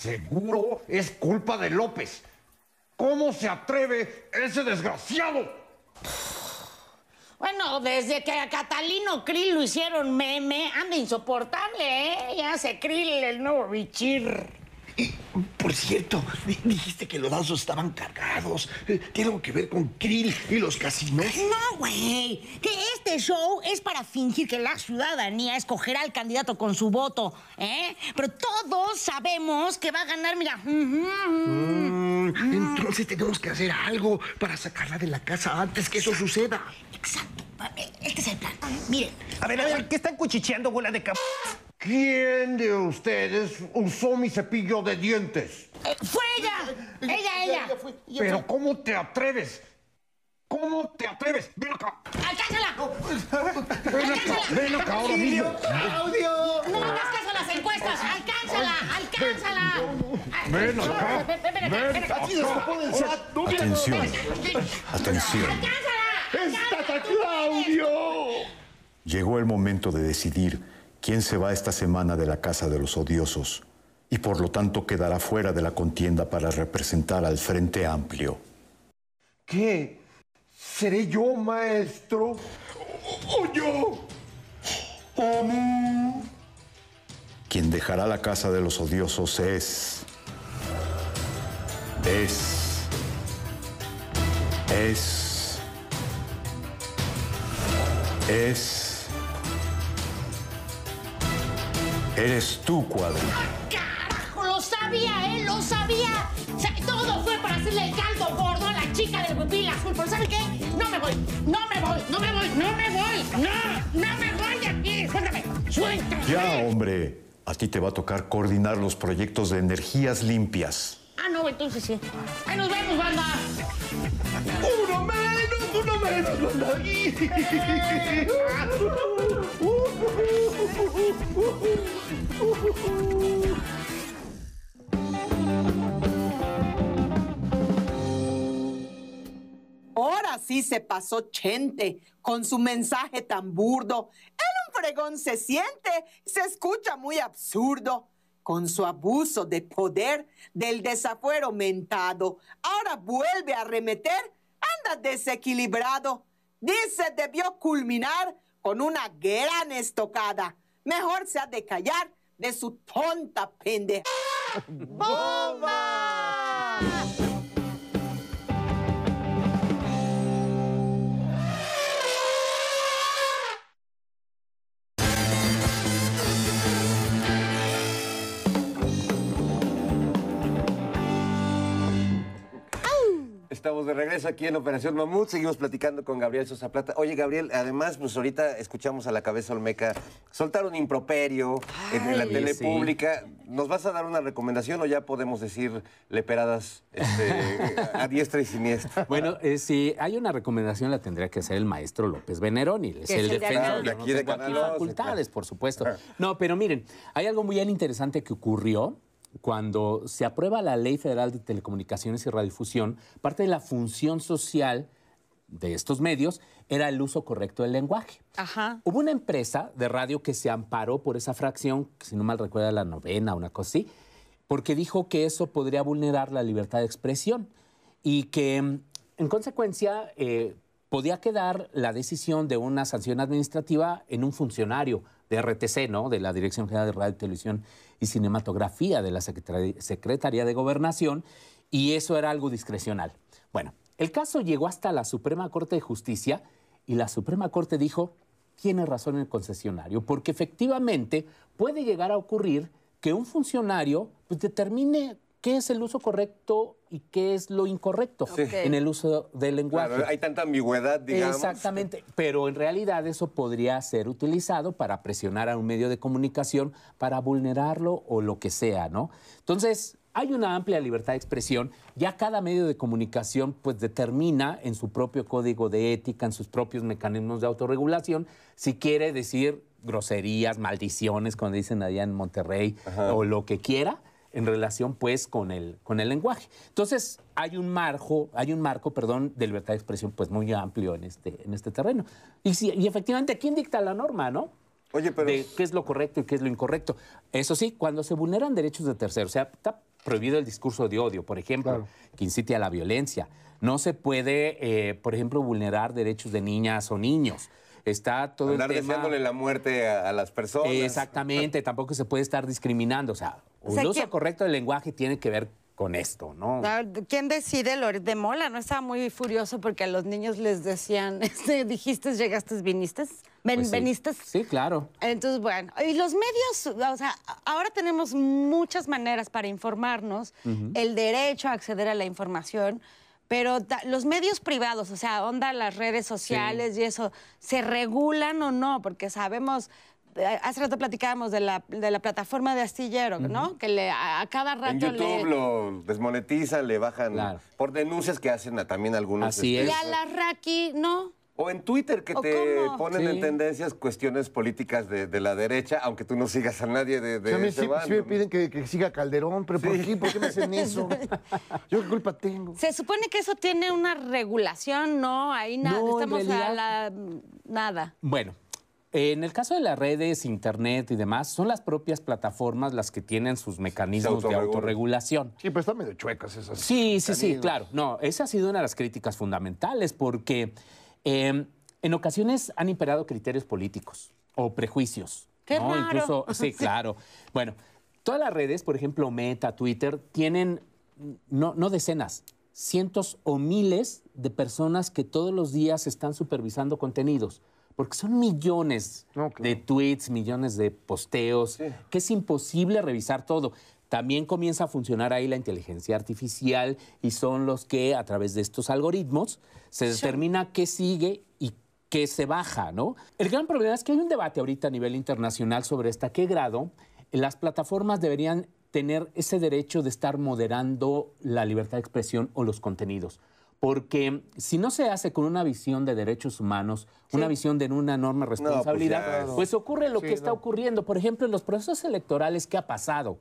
Seguro es culpa de López. ¿Cómo se atreve ese desgraciado? Bueno, desde que a Catalino Krill lo hicieron meme, anda insoportable, ¿eh? Ya se Krill el nuevo bichir. Por cierto, di- dijiste que los lazos estaban cargados. Eh, ¿Tiene algo que ver con Krill y los casinos? No, güey. Que este show es para fingir que la ciudadanía escogerá al candidato con su voto, ¿eh? Pero todos sabemos que va a ganar, mira. Mm, entonces tenemos que hacer algo para sacarla de la casa antes que eso suceda. Exacto. Este es el plan. Miren. A ver, a ver, ¿qué están cuchicheando, bola de cap... ¿Quién de ustedes usó mi cepillo de dientes? Eh, ¡Fue ella! ¡Ella, ella! Pero ¿cómo te atreves? ¿Cómo te atreves? Ven acá. ¡Alcánzala! Ven acá. Ven acá ahora mismo. ¡Claudio! No hagas caso a las encuestas. ¡Alcánzala! ¡Alcánzala! Ven acá. Ven, acá. Atención, atención. ¡Está Claudio! Llegó el momento de decidir quién se va esta semana de la Casa de los Odiosos y por lo tanto quedará fuera de la contienda para representar al Frente Amplio. ¿Qué? ¿Seré yo, maestro? ¿O yo? Quien dejará la Casa de los Odiosos es... Es... Es... Es... Eres tú, Cuadri. ¡Carajo! Lo sabía, ¿eh? Lo sabía. O sea, todo fue para hacerle el caldo gordo a la chica del huipil azul. Pero ¿sabe qué? No me voy. No me voy. No me voy. No me voy. No. No me voy de aquí. Suéltame. Suéltame. Ya, hombre. A ti te va a tocar coordinar los proyectos de energías limpias. Ah, no, entonces sí. Ahí nos vemos, banda. ¡Uno menos! ¡Uno menos! banda! Ahora sí se pasó Chente con su mensaje tan burdo. Era un Obregón se siente, se escucha muy absurdo. Con su abuso de poder del desafuero mentado, ahora vuelve a arremeter, anda desequilibrado. Dice debió culminar con una gran estocada. Mejor se ha de callar de su tonta pendeja. ¡Bomba! Estamos de regreso aquí en Operación Mamut. Seguimos platicando con Gabriel Sosa Plata. Oye, Gabriel, además, pues ahorita escuchamos a la cabeza Olmeca soltar un improperio en la tele sí. pública. ¿Nos vas a dar una recomendación o ya podemos decir leperadas este, a diestra y siniestra? Bueno, eh, si hay una recomendación la tendría que hacer el maestro López Veneroni, es el el de defensor. De no aquí de 11, facultades, por supuesto. No, pero miren, hay algo muy bien interesante que ocurrió cuando se aprueba la Ley Federal de Telecomunicaciones y Radiodifusión. Parte de la función social de estos medios era el uso correcto del lenguaje. Ajá. Hubo una empresa de radio que se amparó por esa fracción, si no mal recuerda la novena, una cosa así, porque dijo que eso podría vulnerar la libertad de expresión y que mm, en consecuencia eh, podía quedar la decisión de una sanción administrativa en un funcionario de RTC, ¿no? De la Dirección General de Radio, Televisión y Cinematografía de la Secretaría, de Gobernación, y eso era algo discrecional. Bueno, el caso llegó hasta la Suprema Corte de Justicia y la Suprema Corte dijo, tiene razón el concesionario, porque efectivamente puede llegar a ocurrir que un funcionario pues, determine qué es el uso correcto y qué es lo incorrecto Sí. en el uso del lenguaje. Claro, hay tanta ambigüedad, digamos. Exactamente, pero en realidad eso podría ser utilizado para presionar a un medio de comunicación, para vulnerarlo o lo que sea, ¿no? Entonces, hay una amplia libertad de expresión, ya cada medio de comunicación pues determina en su propio código de ética, en sus propios mecanismos de autorregulación, si quiere decir groserías, maldiciones, como dicen allá en Monterrey, o lo que quiera en relación pues con el, con el lenguaje. Entonces, hay un marco, hay un marco, perdón, de libertad de expresión pues muy amplio en este, en este terreno. Y, sí, y efectivamente, ¿quién dicta la norma, no? Oye, pero... De qué es lo correcto y qué es lo incorrecto. Eso sí, cuando se vulneran derechos de terceros, o sea, está prohibido el discurso de odio, por ejemplo, que incite a la violencia. No se puede, eh, por ejemplo, vulnerar derechos de niñas o niños. Está todo Andar el tema... deseándole la muerte a, a las personas. Exactamente, tampoco se puede estar discriminando. O sea, O sea, el uso que- correcto del lenguaje tiene que ver con esto, ¿no? ¿Quién decide? Loret de Mola, ¿no? Estaba muy furioso porque a los niños les decían, este, dijiste, llegaste, viniste, ven, Pues sí. veniste. Sí, claro. Entonces, bueno, y los medios, o sea, ahora tenemos muchas maneras para informarnos, el derecho a acceder a la información, pero los medios privados, o sea, onda las redes sociales y eso, ¿se regulan o no? Porque sabemos, hace rato platicábamos de la, de la plataforma de Astillero, ¿no? Que le, a, a cada rato En YouTube le... lo desmonetizan, le bajan por denuncias que hacen a- también algunos. Así este, Y a la Raki, ¿no? O en Twitter que ¿O te cómo? ponen Sí. en tendencias cuestiones políticas de, de la derecha, aunque tú no sigas a nadie de, de O sea, a mí ese sí, bando, sí me ¿no? piden que, que siga Calderón, pero ¿por qué? ¿Por qué me hacen eso? ¿Yo qué culpa tengo? Se supone que eso tiene una regulación, ¿no? Ahí nada, No, estamos a la... nada. Bueno, en el caso de las redes, internet y demás, son las propias plataformas las que tienen sus mecanismos de autorregulación. Sí, pero están medio chuecas esas. Sí, sí, sí, claro. No, esa ha sido una de las críticas fundamentales porque eh, en ocasiones han imperado criterios políticos o prejuicios. Qué ¿no? raro. Incluso, sí, claro. Bueno, todas las redes, por ejemplo, Meta, Twitter, tienen no, no decenas, cientos o miles de personas que todos los días están supervisando contenidos. Porque son millones de tweets, millones de posteos, que es imposible revisar todo. También comienza a funcionar ahí la inteligencia artificial y son los que a través de estos algoritmos se determina qué sigue y qué se baja, ¿no? El gran problema es que hay un debate ahorita a nivel internacional sobre hasta qué grado las plataformas deberían tener ese derecho de estar moderando la libertad de expresión o los contenidos. Porque si no se hace con una visión de derechos humanos, una visión de una enorme responsabilidad, ya pues, es- ocurre lo Sí, que está no. ocurriendo. Por ejemplo, en los procesos electorales, ¿qué ha pasado?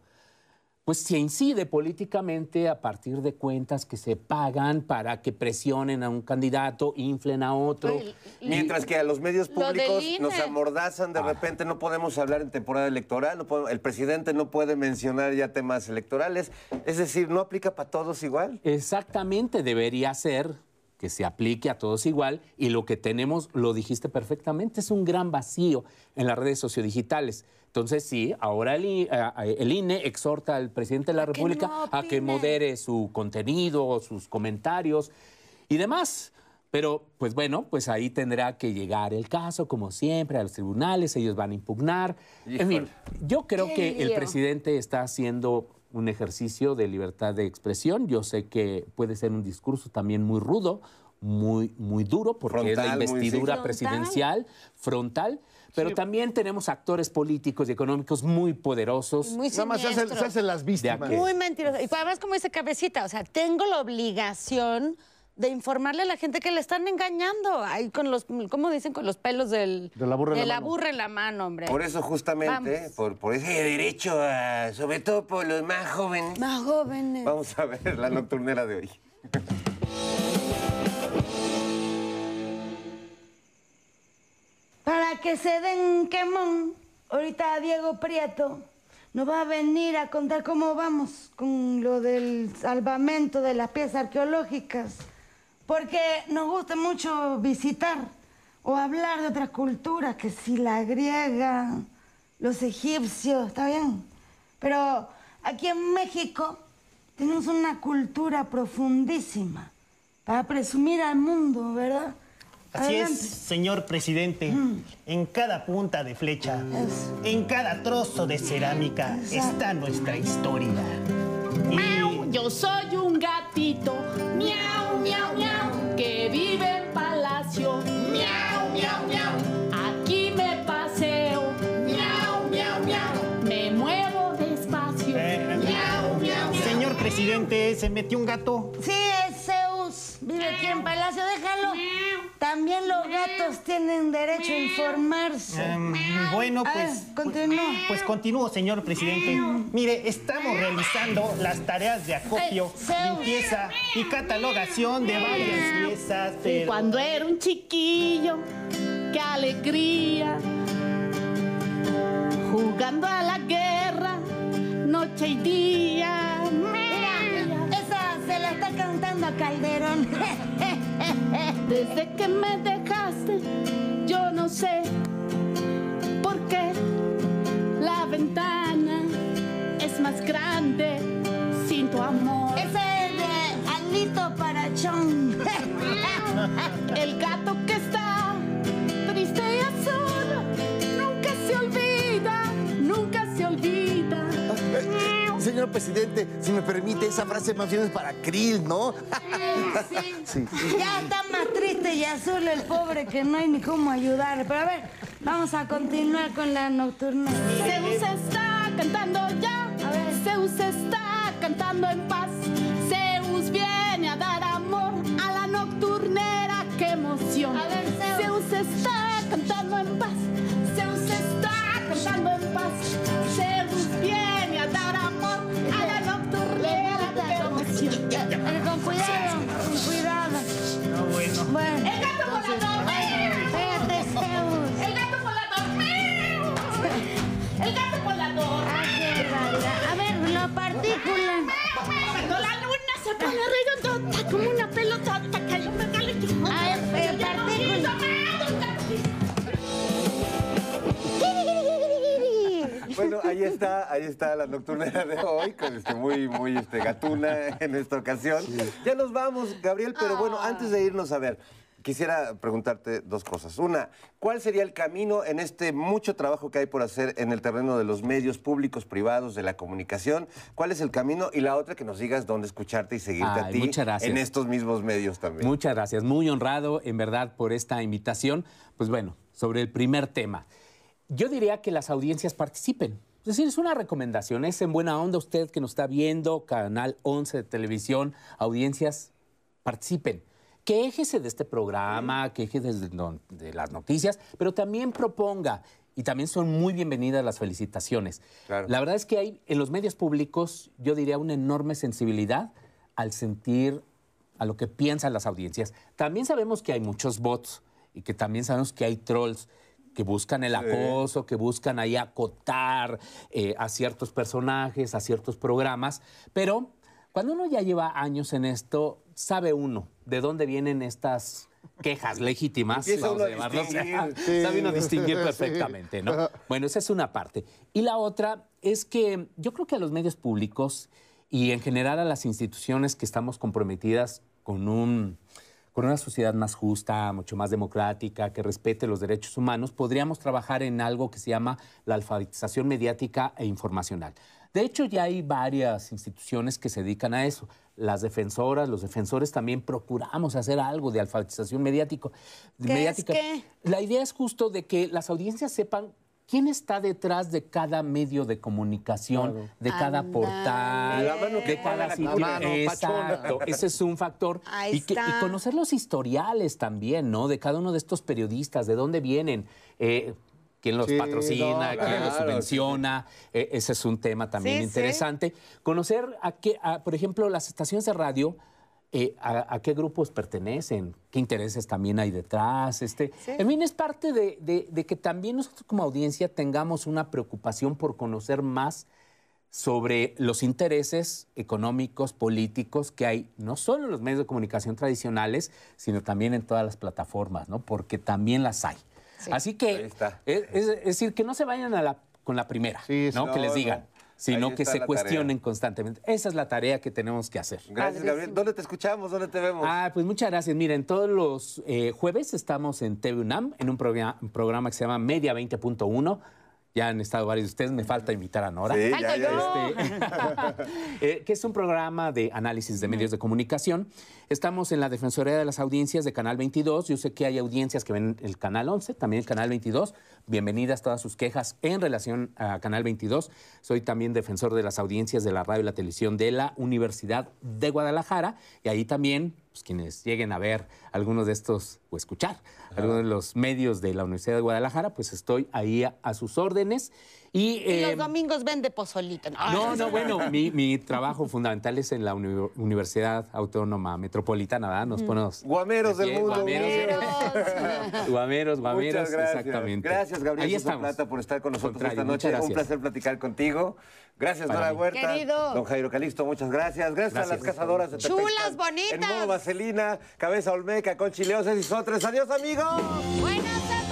Pues se incide políticamente a partir de cuentas que se pagan para que presionen a un candidato, inflen a otro. Mientras que a los medios públicos INE. nos amordazan, de repente no podemos hablar en temporada electoral, no podemos- el presidente no puede mencionar ya temas electorales, es decir, no aplica para todos igual. Exactamente, debería ser que se aplique a todos igual y lo que tenemos, lo dijiste perfectamente, es un gran vacío en las redes sociodigitales. Entonces sí, ahora el, I- a- a- el INE exhorta al presidente de la República no a que modere su contenido, sus comentarios y demás. Pero, pues bueno, pues ahí tendrá que llegar el caso, como siempre, a los tribunales, ellos van a impugnar. En fin, yo creo que el presidente está haciendo un ejercicio de libertad de expresión. Yo sé que puede ser un discurso también muy rudo, muy, muy duro, porque es la Frontal, muy- sí. investidura Frontal. presidencial, frontal. Pero también tenemos actores políticos y económicos muy poderosos. Muy Nada más se hacen- siniestros. se hacen las víctimas. Muy mentiroso. Y además, como dice Cabecita, o sea, tengo la obligación de informarle a la gente que le están engañando. Ahí con los, ¿cómo dicen? Con los pelos del, De la burra en la mano. burra en la mano, hombre. Por eso justamente, por, por ese derecho, a- sobre todo por los más jóvenes. Más jóvenes. Vamos a ver la nocturnera de hoy. Para que se den quemón, ahorita Diego Prieto nos va a venir a contar cómo vamos con lo del salvamento de las piezas arqueológicas. Porque nos gusta mucho visitar o hablar de otras culturas, que si la griega, los egipcios, ¿está bien? Pero aquí en México tenemos una cultura profundísima para presumir al mundo, ¿verdad? Así es, señor presidente. Mm. En cada punta de flecha, en cada trozo de cerámica está nuestra historia. Miau, yo soy un gatito, miau, miau, miau, que vive en palacio, miau, miau, miau. Aquí me paseo, miau, miau, miau, me muevo despacio, miau, miau, miau. Señor presidente, se metió un gato. Sí, es Zeus. Vive aquí en Palacio, déjalo. También los gatos tienen derecho a informarse. Em, bueno, A pues. ver, continúa. Pues continúo, señor presidente. Mire, estamos realizando las tareas de acopio, limpieza y catalogación de varias piezas, Y cuando era un chiquillo, qué alegría. Jugando a la guerra, noche y día. Se la está cantando a Calderón. Desde que me dejaste, yo no sé por qué la ventana es más grande Señor presidente, si me permite, esa frase más bien es para Krill, ¿no? Sí. Ya está más triste y azul el pobre que no hay ni cómo ayudarle. Pero a ver, vamos a continuar con la nocturna. Zeus está cantando ya, Zeus está cantando en paz. Zeus viene a dar amor a la nocturnera, qué emoción. Zeus está cantando en paz, Zeus está cantando en paz. Zeus se pone redondota como una pelotota que yo me caliento. A ver, eh, partícula. Bueno, ahí está, ahí está la nocturnera de hoy, con este muy, muy este, gatuna en esta ocasión. Ya nos vamos, Gabriel, pero bueno, antes de irnos a ver, quisiera preguntarte dos cosas. Una, ¿cuál sería el camino en este mucho trabajo que hay por hacer en el terreno de los medios públicos, privados, de la comunicación? ¿Cuál es el camino? Y la otra, que nos digas dónde escucharte y seguirte a ti muchas gracias. en estos mismos medios también. Muchas gracias, muy honrado en verdad por esta invitación. Pues bueno, sobre el primer tema, yo diría que las audiencias participen. Es decir, es una recomendación, es en buena onda usted que nos está viendo, Canal 11 de televisión, audiencias, participen. Quéjese de este programa, quéjese de, de las noticias, pero también proponga. Y también son muy bienvenidas las felicitaciones. La verdad es que hay en los medios públicos, yo diría, una enorme sensibilidad al sentir a lo que piensan las audiencias. También sabemos que hay muchos bots y que también sabemos que hay trolls que buscan el Sí. acoso, que buscan ahí acotar eh, a ciertos personajes, a ciertos programas, pero cuando uno ya lleva años en esto, sabe uno de dónde vienen estas quejas legítimas. Uno a. Sí. Sabe uno distinguir Sí. perfectamente, ¿no? Bueno, esa es una parte. Y la otra es que yo creo que a los medios públicos y en general a las instituciones que estamos comprometidas con un con una sociedad más justa, mucho más democrática, que respete los derechos humanos, podríamos trabajar en algo que se llama la alfabetización mediática e informacional. De hecho, ya hay varias instituciones que se dedican a eso. Las defensoras, los defensores también procuramos hacer algo de alfabetización mediático, ¿Qué es mediática. qué? La idea es justo de que las audiencias sepan quién está detrás de cada medio de comunicación, Claro. de cada portal, La mano que de cada la sitio. mano, Exacto, pachona. ese es un factor. Ahí y, que- y está. conocer los historiales también, ¿no? De cada uno de estos periodistas, de dónde vienen. eh, quién los Sí, patrocina, no, quién los subvenciona. eh, ese es un tema también Sí, sí. interesante. Conocer, a qué, a, por ejemplo, las estaciones de radio, eh, a, a qué grupos pertenecen, qué intereses también hay detrás. Este. En fin, es parte de, de- de que también nosotros como audiencia tengamos una preocupación por conocer más sobre los intereses económicos, políticos que hay, no solo en los medios de comunicación tradicionales, sino también en todas las plataformas, ¿no? Porque también las hay. Así que, es, decir, que no se vayan a la, con la primera, ¿no? no, Que les no. digan, sino que se cuestionen constantemente. Esa es la tarea que tenemos que hacer. Gracias, Gabriel. ¿Dónde te escuchamos? ¿Dónde te vemos? Ah, pues muchas gracias. Miren, todos los eh, jueves estamos en TV UNAM, en un programa, un programa que se llama Media 20.1. Ya han estado varios de ustedes, me falta invitar a Nora. Sí, ya, ya, Este, eh, que es un programa de análisis de medios de comunicación. Estamos en la Defensoría de las Audiencias de Canal 22. Yo sé que hay audiencias que ven el Canal 11, también el Canal 22. Bienvenidas todas sus quejas en relación a Canal 22. Soy también defensor de las audiencias de la radio y la televisión de la Universidad de Guadalajara. Y ahí también, pues, quienes lleguen a ver algunos de estos o escuchar algunos de los medios de la Universidad de Guadalajara, pues estoy ahí a, a sus órdenes. Y, Y eh, los domingos vende pozolito. no, no, bueno, mi, mi trabajo fundamental es en la uni- Universidad Autónoma Metropolitana, ¿verdad? Nos Mm. ponemos... Guameros de del mundo. Guameros, guameros, guameros, Muchas gracias. exactamente. Gracias, Gabriel Ahí estamos. Plata, por estar con nosotros Contrario, esta noche. Un gracias. placer platicar contigo. Gracias, Para Nora mí. Huerta. Querido. Don Jairo Calixto, muchas gracias. Gracias, a Gracias. las cazadoras de Chulas, bonitas. En modo vaselina, cabeza olmeca, con chileos y sotres. Adiós, amigos. Buenas tardes.